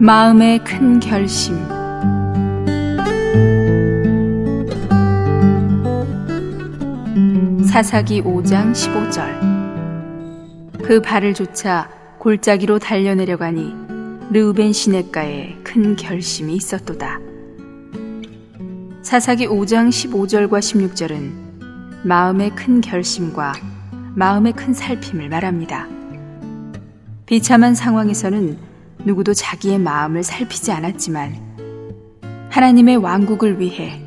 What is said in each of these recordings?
마음의 큰 결심 사사기 5장 15절 그 발을 조차 골짜기로 달려내려가니 르우벤 시냇가에 큰 결심이 있었도다. 사사기 5장 15절과 16절은 마음의 큰 결심과 마음의 큰 살핌을 말합니다. 비참한 상황에서는 누구도 자기의 마음을 살피지 않았지만 하나님의 왕국을 위해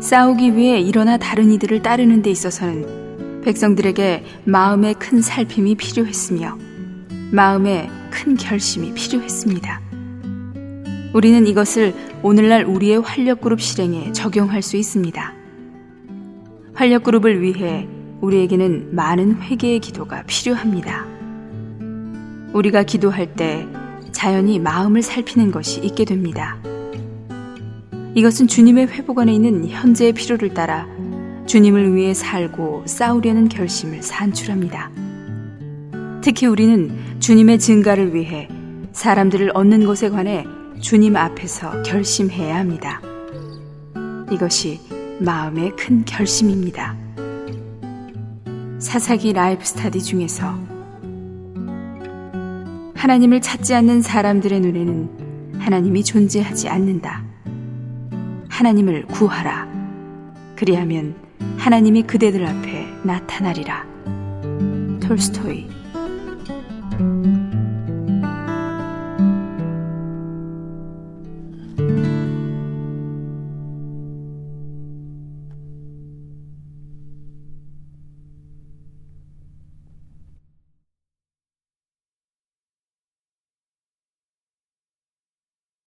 싸우기 위해 일어나 다른 이들을 따르는 데 있어서는 백성들에게 마음의 큰 살핌이 필요했으며 마음의 큰 결심이 필요했습니다. 우리는 이것을 오늘날 우리의 활력그룹 실행에 적용할 수 있습니다. 활력그룹을 위해 우리에게는 많은 회개의 기도가 필요합니다. 우리가 기도할 때 자연히 마음을 살피는 것이 있게 됩니다. 이것은 주님의 회복 안에 있는 현재의 필요를 따라 주님을 위해 살고 싸우려는 결심을 산출합니다. 특히 우리는 주님의 증가를 위해 사람들을 얻는 것에 관해 주님 앞에서 결심해야 합니다. 이것이 마음의 큰 결심입니다. 사사기 라이프 스타디 중에서 하나님을 찾지 않는 사람들의 눈에는 하나님이 존재하지 않는다. 하나님을 구하라. 그리하면 하나님이 그대들 앞에 나타나리라. 톨스토이